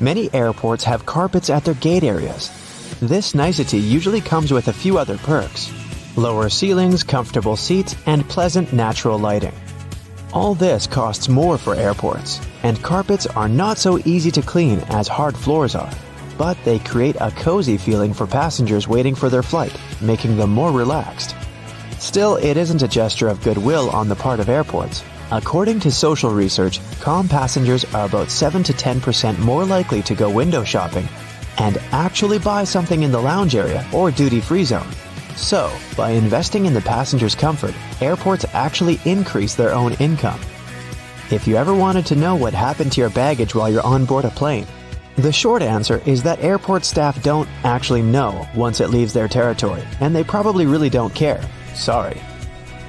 Many airports have carpets at their gate areas. This nicety usually comes with a few other perks lower ceilings, comfortable seats, and pleasant natural lighting. All this costs more for airports, and carpets are not so easy to clean as hard floors are, but they create a cozy feeling for passengers waiting for their flight, making them more relaxed. Still, it isn't a gesture of goodwill on the part of airports. According to social research, calm passengers are about 7 to 10% more likely to go window shopping and actually buy something in the lounge area or duty free zone. So, by investing in the passenger's comfort, airports actually increase their own income. If you ever wanted to know what happened to your baggage while you're on board a plane, the short answer is that airport staff don't actually know once it leaves their territory, and they probably really don't care. Sorry.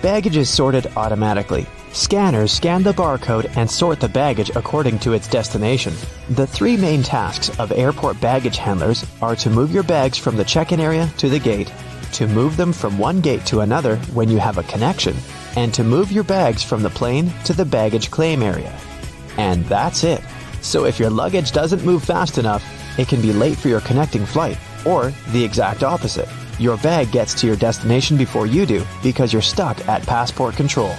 Baggage is sorted automatically. Scanners scan the barcode and sort the baggage according to its destination. The three main tasks of airport baggage handlers are to move your bags from the check in area to the gate, to move them from one gate to another when you have a connection, and to move your bags from the plane to the baggage claim area. And that's it. So if your luggage doesn't move fast enough, it can be late for your connecting flight, or the exact opposite. Your bag gets to your destination before you do because you're stuck at passport control.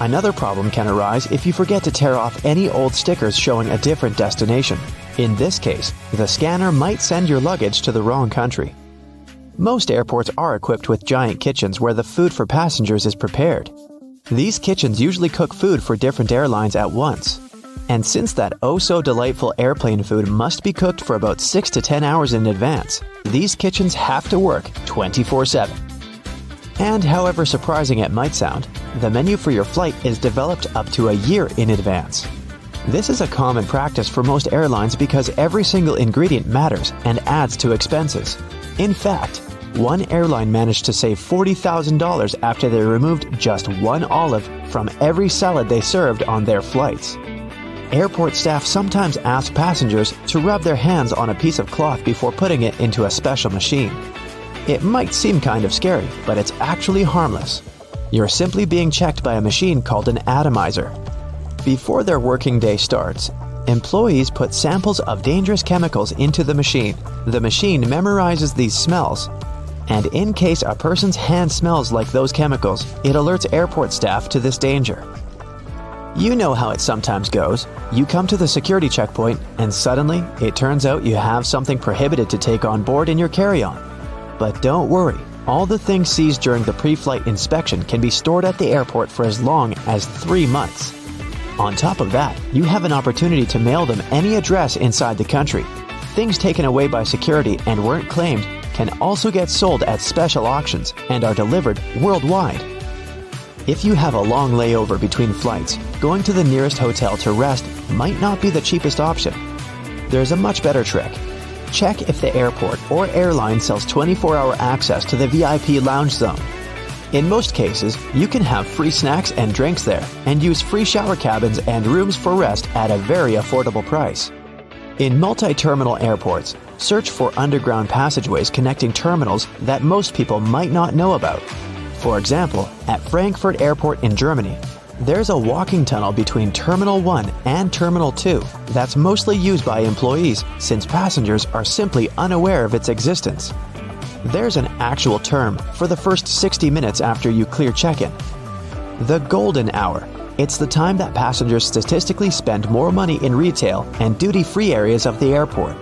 Another problem can arise if you forget to tear off any old stickers showing a different destination. In this case, the scanner might send your luggage to the wrong country. Most airports are equipped with giant kitchens where the food for passengers is prepared. These kitchens usually cook food for different airlines at once. And since that oh so delightful airplane food must be cooked for about 6 to 10 hours in advance, these kitchens have to work 24 7. And however surprising it might sound, the menu for your flight is developed up to a year in advance. This is a common practice for most airlines because every single ingredient matters and adds to expenses. In fact, one airline managed to save $40,000 after they removed just one olive from every salad they served on their flights. Airport staff sometimes ask passengers to rub their hands on a piece of cloth before putting it into a special machine. It might seem kind of scary, but it's actually harmless. You're simply being checked by a machine called an atomizer. Before their working day starts, employees put samples of dangerous chemicals into the machine. The machine memorizes these smells, and in case a person's hand smells like those chemicals, it alerts airport staff to this danger. You know how it sometimes goes. You come to the security checkpoint, and suddenly it turns out you have something prohibited to take on board in your carry on. But don't worry, all the things seized during the pre flight inspection can be stored at the airport for as long as three months. On top of that, you have an opportunity to mail them any address inside the country. Things taken away by security and weren't claimed can also get sold at special auctions and are delivered worldwide. If you have a long layover between flights, going to the nearest hotel to rest might not be the cheapest option. There's a much better trick check if the airport or airline sells 24 hour access to the VIP lounge zone. In most cases, you can have free snacks and drinks there and use free shower cabins and rooms for rest at a very affordable price. In multi terminal airports, search for underground passageways connecting terminals that most people might not know about. For example, at Frankfurt Airport in Germany, there's a walking tunnel between Terminal 1 and Terminal 2 that's mostly used by employees since passengers are simply unaware of its existence. There's an actual term for the first 60 minutes after you clear check in the golden hour. It's the time that passengers statistically spend more money in retail and duty free areas of the airport.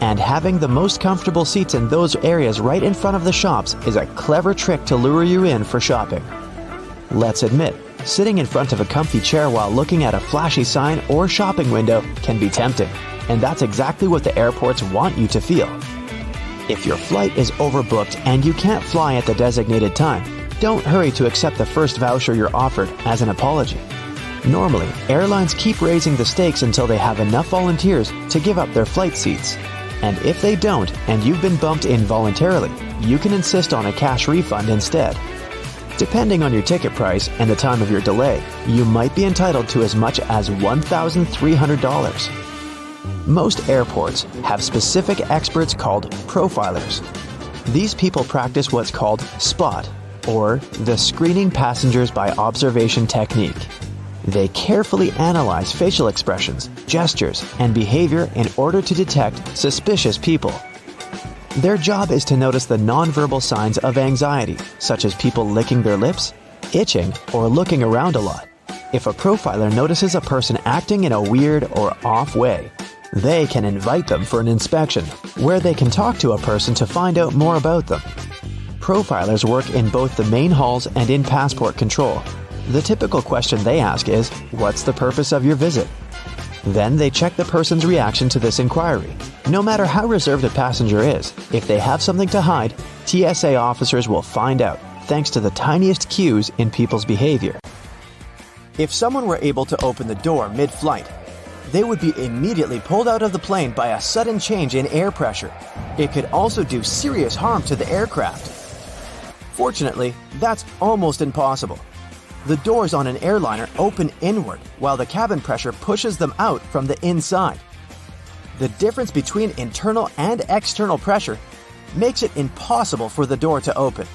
And having the most comfortable seats in those areas right in front of the shops is a clever trick to lure you in for shopping. Let's admit, Sitting in front of a comfy chair while looking at a flashy sign or shopping window can be tempting, and that's exactly what the airports want you to feel. If your flight is overbooked and you can't fly at the designated time, don't hurry to accept the first voucher you're offered as an apology. Normally, airlines keep raising the stakes until they have enough volunteers to give up their flight seats. And if they don't and you've been bumped in voluntarily, you can insist on a cash refund instead. Depending on your ticket price and the time of your delay, you might be entitled to as much as $1,300. Most airports have specific experts called profilers. These people practice what's called SPOT, or the screening passengers by observation technique. They carefully analyze facial expressions, gestures, and behavior in order to detect suspicious people. Their job is to notice the nonverbal signs of anxiety, such as people licking their lips, itching, or looking around a lot. If a profiler notices a person acting in a weird or off way, they can invite them for an inspection, where they can talk to a person to find out more about them. Profilers work in both the main halls and in passport control. The typical question they ask is, What's the purpose of your visit? Then they check the person's reaction to this inquiry. No matter how reserved a passenger is, if they have something to hide, TSA officers will find out thanks to the tiniest cues in people's behavior. If someone were able to open the door mid flight, they would be immediately pulled out of the plane by a sudden change in air pressure. It could also do serious harm to the aircraft. Fortunately, that's almost impossible. The doors on an airliner open inward while the cabin pressure pushes them out from the inside. The difference between internal and external pressure makes it impossible for the door to open.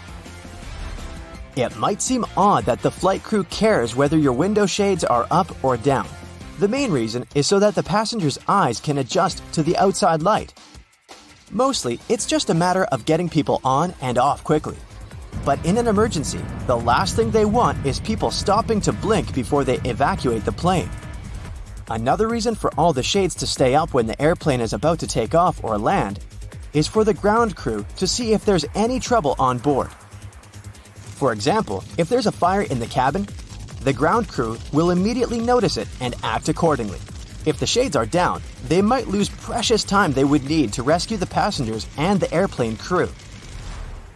It might seem odd that the flight crew cares whether your window shades are up or down. The main reason is so that the passenger's eyes can adjust to the outside light. Mostly, it's just a matter of getting people on and off quickly. But in an emergency, the last thing they want is people stopping to blink before they evacuate the plane. Another reason for all the shades to stay up when the airplane is about to take off or land is for the ground crew to see if there's any trouble on board. For example, if there's a fire in the cabin, the ground crew will immediately notice it and act accordingly. If the shades are down, they might lose precious time they would need to rescue the passengers and the airplane crew.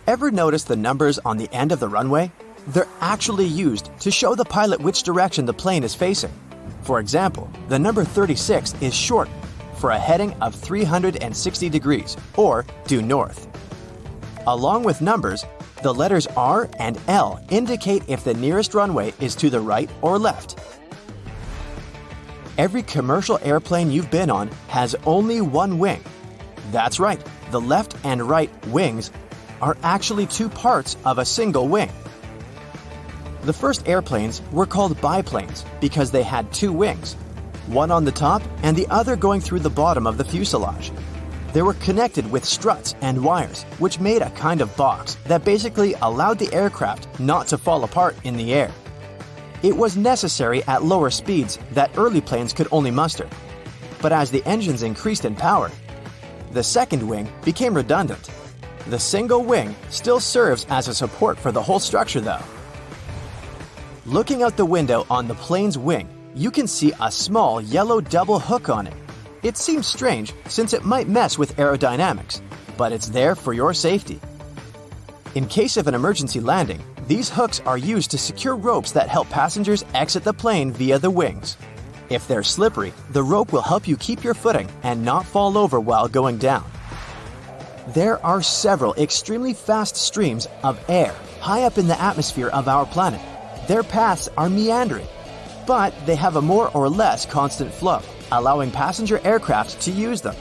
Ever notice the numbers on the end of the runway? They're actually used to show the pilot which direction the plane is facing. For example, the number 36 is short for a heading of 360 degrees, or due north. Along with numbers, the letters R and L indicate if the nearest runway is to the right or left. Every commercial airplane you've been on has only one wing. That's right, the left and right wings are actually two parts of a single wing. The first airplanes were called biplanes because they had two wings, one on the top and the other going through the bottom of the fuselage. They were connected with struts and wires, which made a kind of box that basically allowed the aircraft not to fall apart in the air. It was necessary at lower speeds that early planes could only muster. But as the engines increased in power, the second wing became redundant. The single wing still serves as a support for the whole structure, though. Looking out the window on the plane's wing, you can see a small yellow double hook on it. It seems strange since it might mess with aerodynamics, but it's there for your safety. In case of an emergency landing, these hooks are used to secure ropes that help passengers exit the plane via the wings. If they're slippery, the rope will help you keep your footing and not fall over while going down. There are several extremely fast streams of air high up in the atmosphere of our planet. Their paths are meandering, but they have a more or less constant flow allowing passenger aircraft to use them.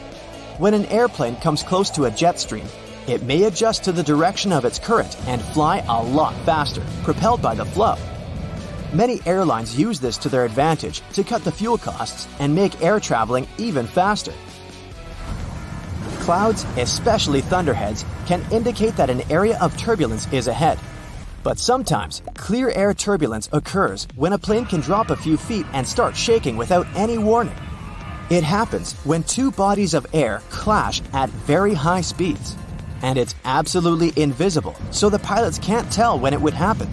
When an airplane comes close to a jet stream, it may adjust to the direction of its current and fly a lot faster, propelled by the flow. Many airlines use this to their advantage to cut the fuel costs and make air traveling even faster. Clouds, especially thunderheads, can indicate that an area of turbulence is ahead. But sometimes, clear air turbulence occurs when a plane can drop a few feet and start shaking without any warning. It happens when two bodies of air clash at very high speeds, and it's absolutely invisible, so the pilots can't tell when it would happen.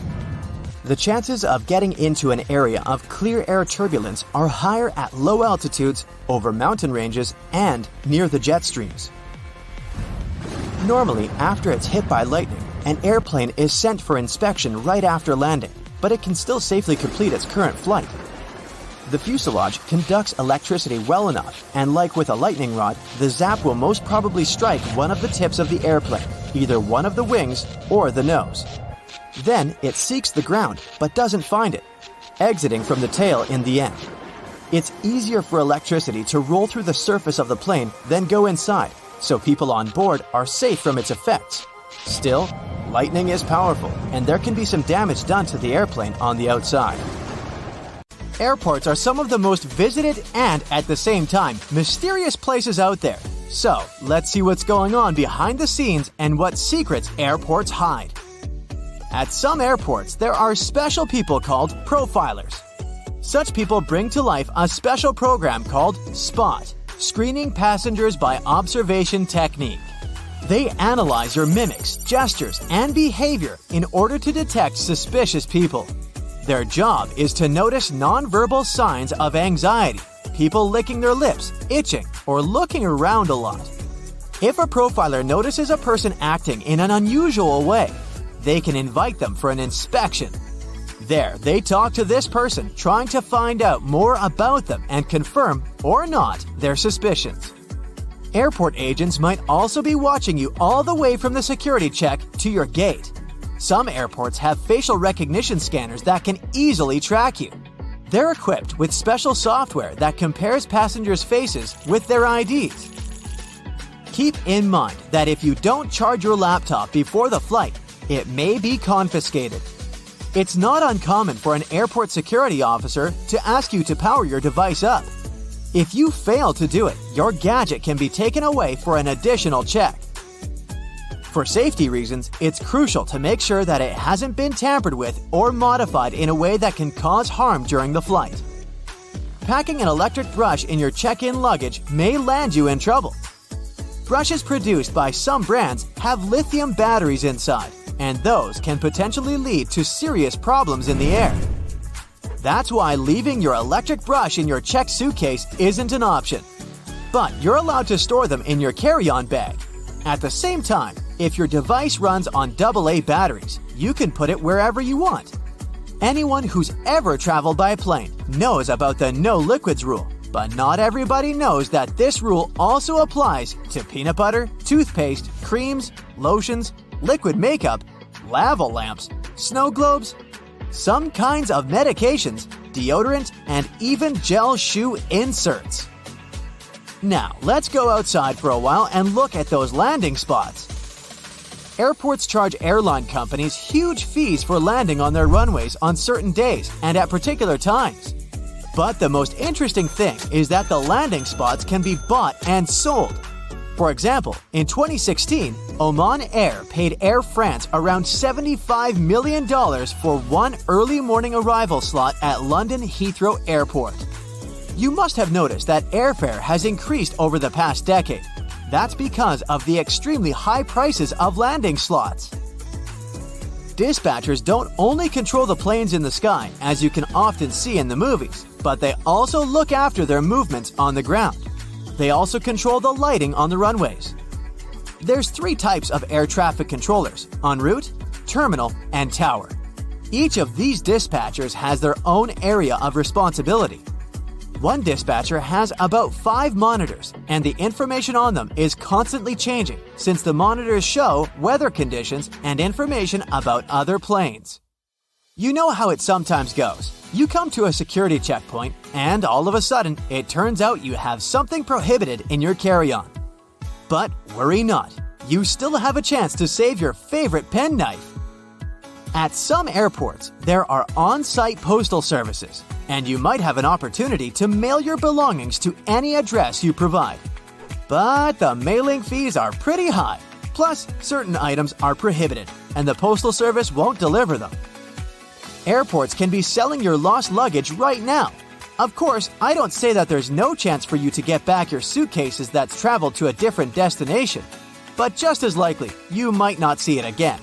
The chances of getting into an area of clear air turbulence are higher at low altitudes, over mountain ranges, and near the jet streams. Normally, after it's hit by lightning, an airplane is sent for inspection right after landing, but it can still safely complete its current flight the fuselage conducts electricity well enough, and like with a lightning rod, the zap will most probably strike one of the tips of the airplane, either one of the wings or the nose. Then it seeks the ground, but doesn't find it, exiting from the tail in the end. It's easier for electricity to roll through the surface of the plane than go inside, so people on board are safe from its effects. Still, lightning is powerful, and there can be some damage done to the airplane on the outside. Airports are some of the most visited and, at the same time, mysterious places out there. So, let's see what's going on behind the scenes and what secrets airports hide. At some airports, there are special people called profilers. Such people bring to life a special program called SPOT, Screening Passengers by Observation Technique. They analyze your mimics, gestures, and behavior in order to detect suspicious people. Their job is to notice nonverbal signs of anxiety, people licking their lips, itching, or looking around a lot. If a profiler notices a person acting in an unusual way, they can invite them for an inspection. There, they talk to this person, trying to find out more about them and confirm, or not, their suspicions. Airport agents might also be watching you all the way from the security check to your gate. Some airports have facial recognition scanners that can easily track you. They're equipped with special software that compares passengers' faces with their IDs. Keep in mind that if you don't charge your laptop before the flight, it may be confiscated. It's not uncommon for an airport security officer to ask you to power your device up. If you fail to do it, your gadget can be taken away for an additional check. For safety reasons, it's crucial to make sure that it hasn't been tampered with or modified in a way that can cause harm during the flight. Packing an electric brush in your check in luggage may land you in trouble. Brushes produced by some brands have lithium batteries inside, and those can potentially lead to serious problems in the air. That's why leaving your electric brush in your checked suitcase isn't an option. But you're allowed to store them in your carry on bag. At the same time, if your device runs on AA batteries, you can put it wherever you want. Anyone who's ever traveled by plane knows about the no liquids rule, but not everybody knows that this rule also applies to peanut butter, toothpaste, creams, lotions, liquid makeup, lava lamps, snow globes, some kinds of medications, deodorant, and even gel shoe inserts. Now, let's go outside for a while and look at those landing spots. Airports charge airline companies huge fees for landing on their runways on certain days and at particular times. But the most interesting thing is that the landing spots can be bought and sold. For example, in 2016, Oman Air paid Air France around $75 million for one early morning arrival slot at London Heathrow Airport. You must have noticed that airfare has increased over the past decade. That's because of the extremely high prices of landing slots. Dispatchers don't only control the planes in the sky, as you can often see in the movies, but they also look after their movements on the ground. They also control the lighting on the runways. There's three types of air traffic controllers en route, terminal, and tower. Each of these dispatchers has their own area of responsibility. One dispatcher has about five monitors, and the information on them is constantly changing since the monitors show weather conditions and information about other planes. You know how it sometimes goes. You come to a security checkpoint, and all of a sudden, it turns out you have something prohibited in your carry on. But worry not, you still have a chance to save your favorite penknife. At some airports, there are on site postal services, and you might have an opportunity to mail your belongings to any address you provide. But the mailing fees are pretty high. Plus, certain items are prohibited, and the Postal Service won't deliver them. Airports can be selling your lost luggage right now. Of course, I don't say that there's no chance for you to get back your suitcases that's traveled to a different destination, but just as likely, you might not see it again.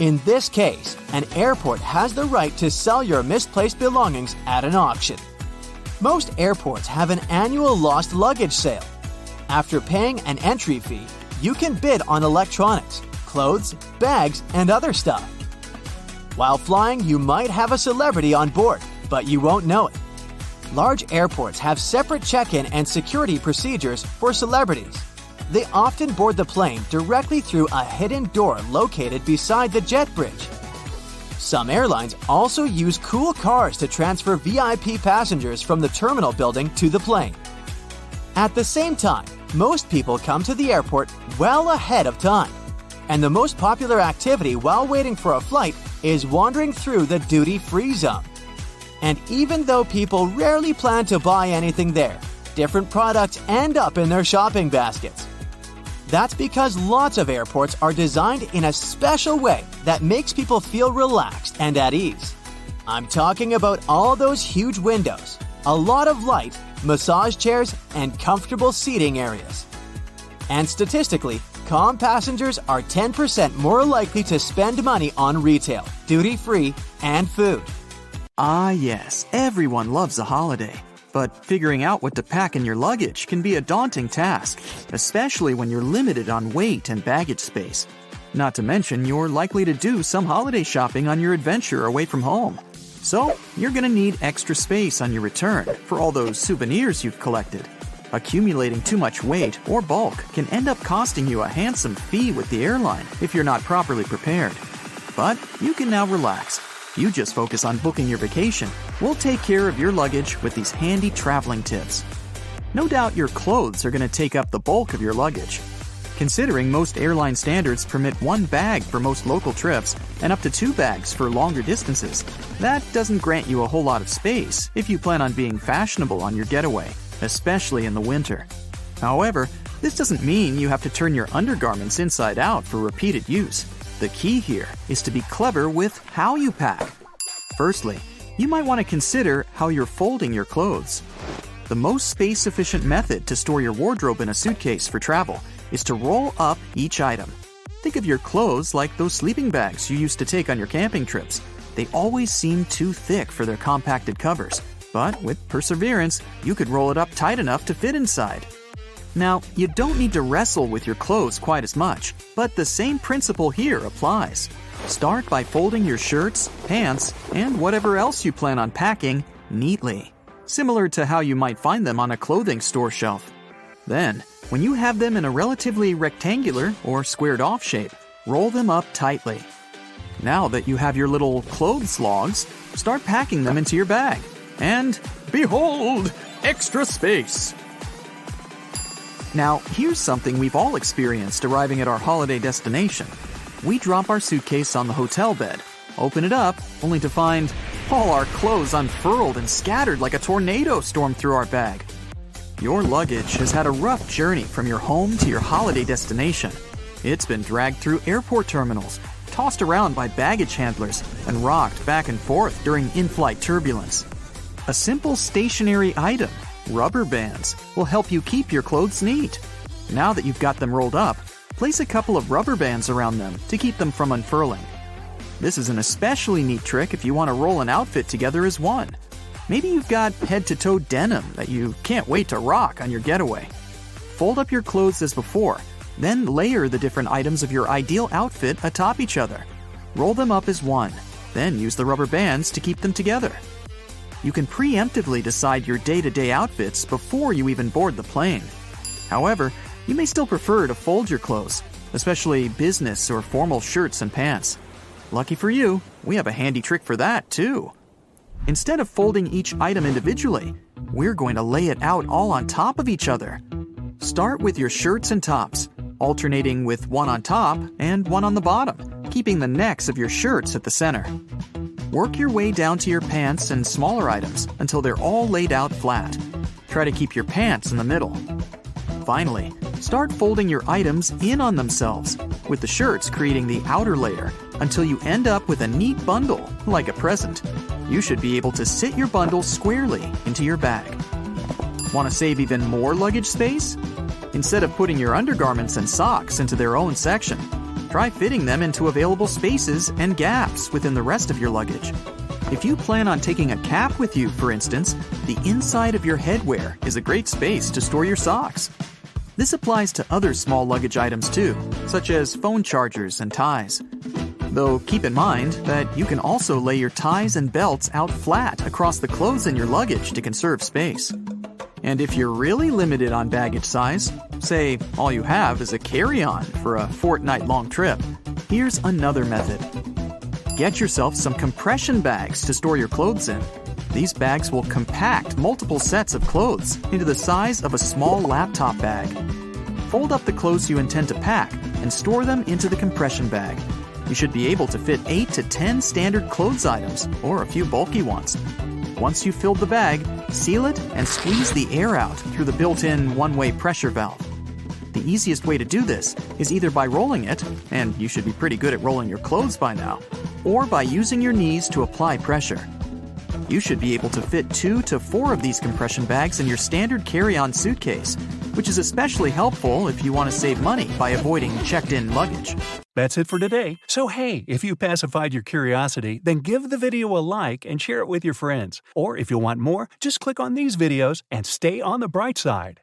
In this case, an airport has the right to sell your misplaced belongings at an auction. Most airports have an annual lost luggage sale. After paying an entry fee, you can bid on electronics, clothes, bags, and other stuff. While flying, you might have a celebrity on board, but you won't know it. Large airports have separate check in and security procedures for celebrities they often board the plane directly through a hidden door located beside the jet bridge. Some airlines also use cool cars to transfer VIP passengers from the terminal building to the plane. At the same time, most people come to the airport well ahead of time. And the most popular activity while waiting for a flight is wandering through the duty free zone. And even though people rarely plan to buy anything there, different products end up in their shopping baskets. That's because lots of airports are designed in a special way that makes people feel relaxed and at ease. I'm talking about all those huge windows, a lot of light, massage chairs, and comfortable seating areas. And statistically, calm passengers are 10% more likely to spend money on retail, duty free, and food. Ah, yes, everyone loves a holiday. But figuring out what to pack in your luggage can be a daunting task, especially when you're limited on weight and baggage space. Not to mention, you're likely to do some holiday shopping on your adventure away from home. So, you're gonna need extra space on your return for all those souvenirs you've collected. Accumulating too much weight or bulk can end up costing you a handsome fee with the airline if you're not properly prepared. But you can now relax. You just focus on booking your vacation. We'll take care of your luggage with these handy traveling tips. No doubt your clothes are going to take up the bulk of your luggage. Considering most airline standards permit one bag for most local trips and up to two bags for longer distances, that doesn't grant you a whole lot of space if you plan on being fashionable on your getaway, especially in the winter. However, this doesn't mean you have to turn your undergarments inside out for repeated use. The key here is to be clever with how you pack. Firstly, you might want to consider how you're folding your clothes. The most space efficient method to store your wardrobe in a suitcase for travel is to roll up each item. Think of your clothes like those sleeping bags you used to take on your camping trips. They always seem too thick for their compacted covers, but with perseverance, you could roll it up tight enough to fit inside. Now, you don't need to wrestle with your clothes quite as much, but the same principle here applies. Start by folding your shirts, pants, and whatever else you plan on packing neatly, similar to how you might find them on a clothing store shelf. Then, when you have them in a relatively rectangular or squared off shape, roll them up tightly. Now that you have your little clothes logs, start packing them into your bag. And behold, extra space! Now, here's something we've all experienced arriving at our holiday destination. We drop our suitcase on the hotel bed, open it up, only to find all our clothes unfurled and scattered like a tornado stormed through our bag. Your luggage has had a rough journey from your home to your holiday destination. It's been dragged through airport terminals, tossed around by baggage handlers, and rocked back and forth during in flight turbulence. A simple stationary item, rubber bands, will help you keep your clothes neat. Now that you've got them rolled up, place a couple of rubber bands around them to keep them from unfurling. This is an especially neat trick if you want to roll an outfit together as one. Maybe you've got head to toe denim that you can't wait to rock on your getaway. Fold up your clothes as before, then layer the different items of your ideal outfit atop each other. Roll them up as one, then use the rubber bands to keep them together. You can preemptively decide your day to day outfits before you even board the plane. However, you may still prefer to fold your clothes, especially business or formal shirts and pants. Lucky for you, we have a handy trick for that too. Instead of folding each item individually, we're going to lay it out all on top of each other. Start with your shirts and tops, alternating with one on top and one on the bottom, keeping the necks of your shirts at the center. Work your way down to your pants and smaller items until they're all laid out flat. Try to keep your pants in the middle. Finally, start folding your items in on themselves, with the shirts creating the outer layer until you end up with a neat bundle, like a present. You should be able to sit your bundle squarely into your bag. Want to save even more luggage space? Instead of putting your undergarments and socks into their own section, try fitting them into available spaces and gaps within the rest of your luggage. If you plan on taking a cap with you, for instance, the inside of your headwear is a great space to store your socks. This applies to other small luggage items too, such as phone chargers and ties. Though keep in mind that you can also lay your ties and belts out flat across the clothes in your luggage to conserve space. And if you're really limited on baggage size, say all you have is a carry on for a fortnight long trip, here's another method. Get yourself some compression bags to store your clothes in. These bags will compact multiple sets of clothes into the size of a small laptop bag. Fold up the clothes you intend to pack and store them into the compression bag. You should be able to fit 8 to 10 standard clothes items or a few bulky ones. Once you've filled the bag, seal it and squeeze the air out through the built in one way pressure valve. The easiest way to do this is either by rolling it, and you should be pretty good at rolling your clothes by now, or by using your knees to apply pressure. You should be able to fit two to four of these compression bags in your standard carry on suitcase, which is especially helpful if you want to save money by avoiding checked in luggage. That's it for today. So, hey, if you pacified your curiosity, then give the video a like and share it with your friends. Or if you want more, just click on these videos and stay on the bright side.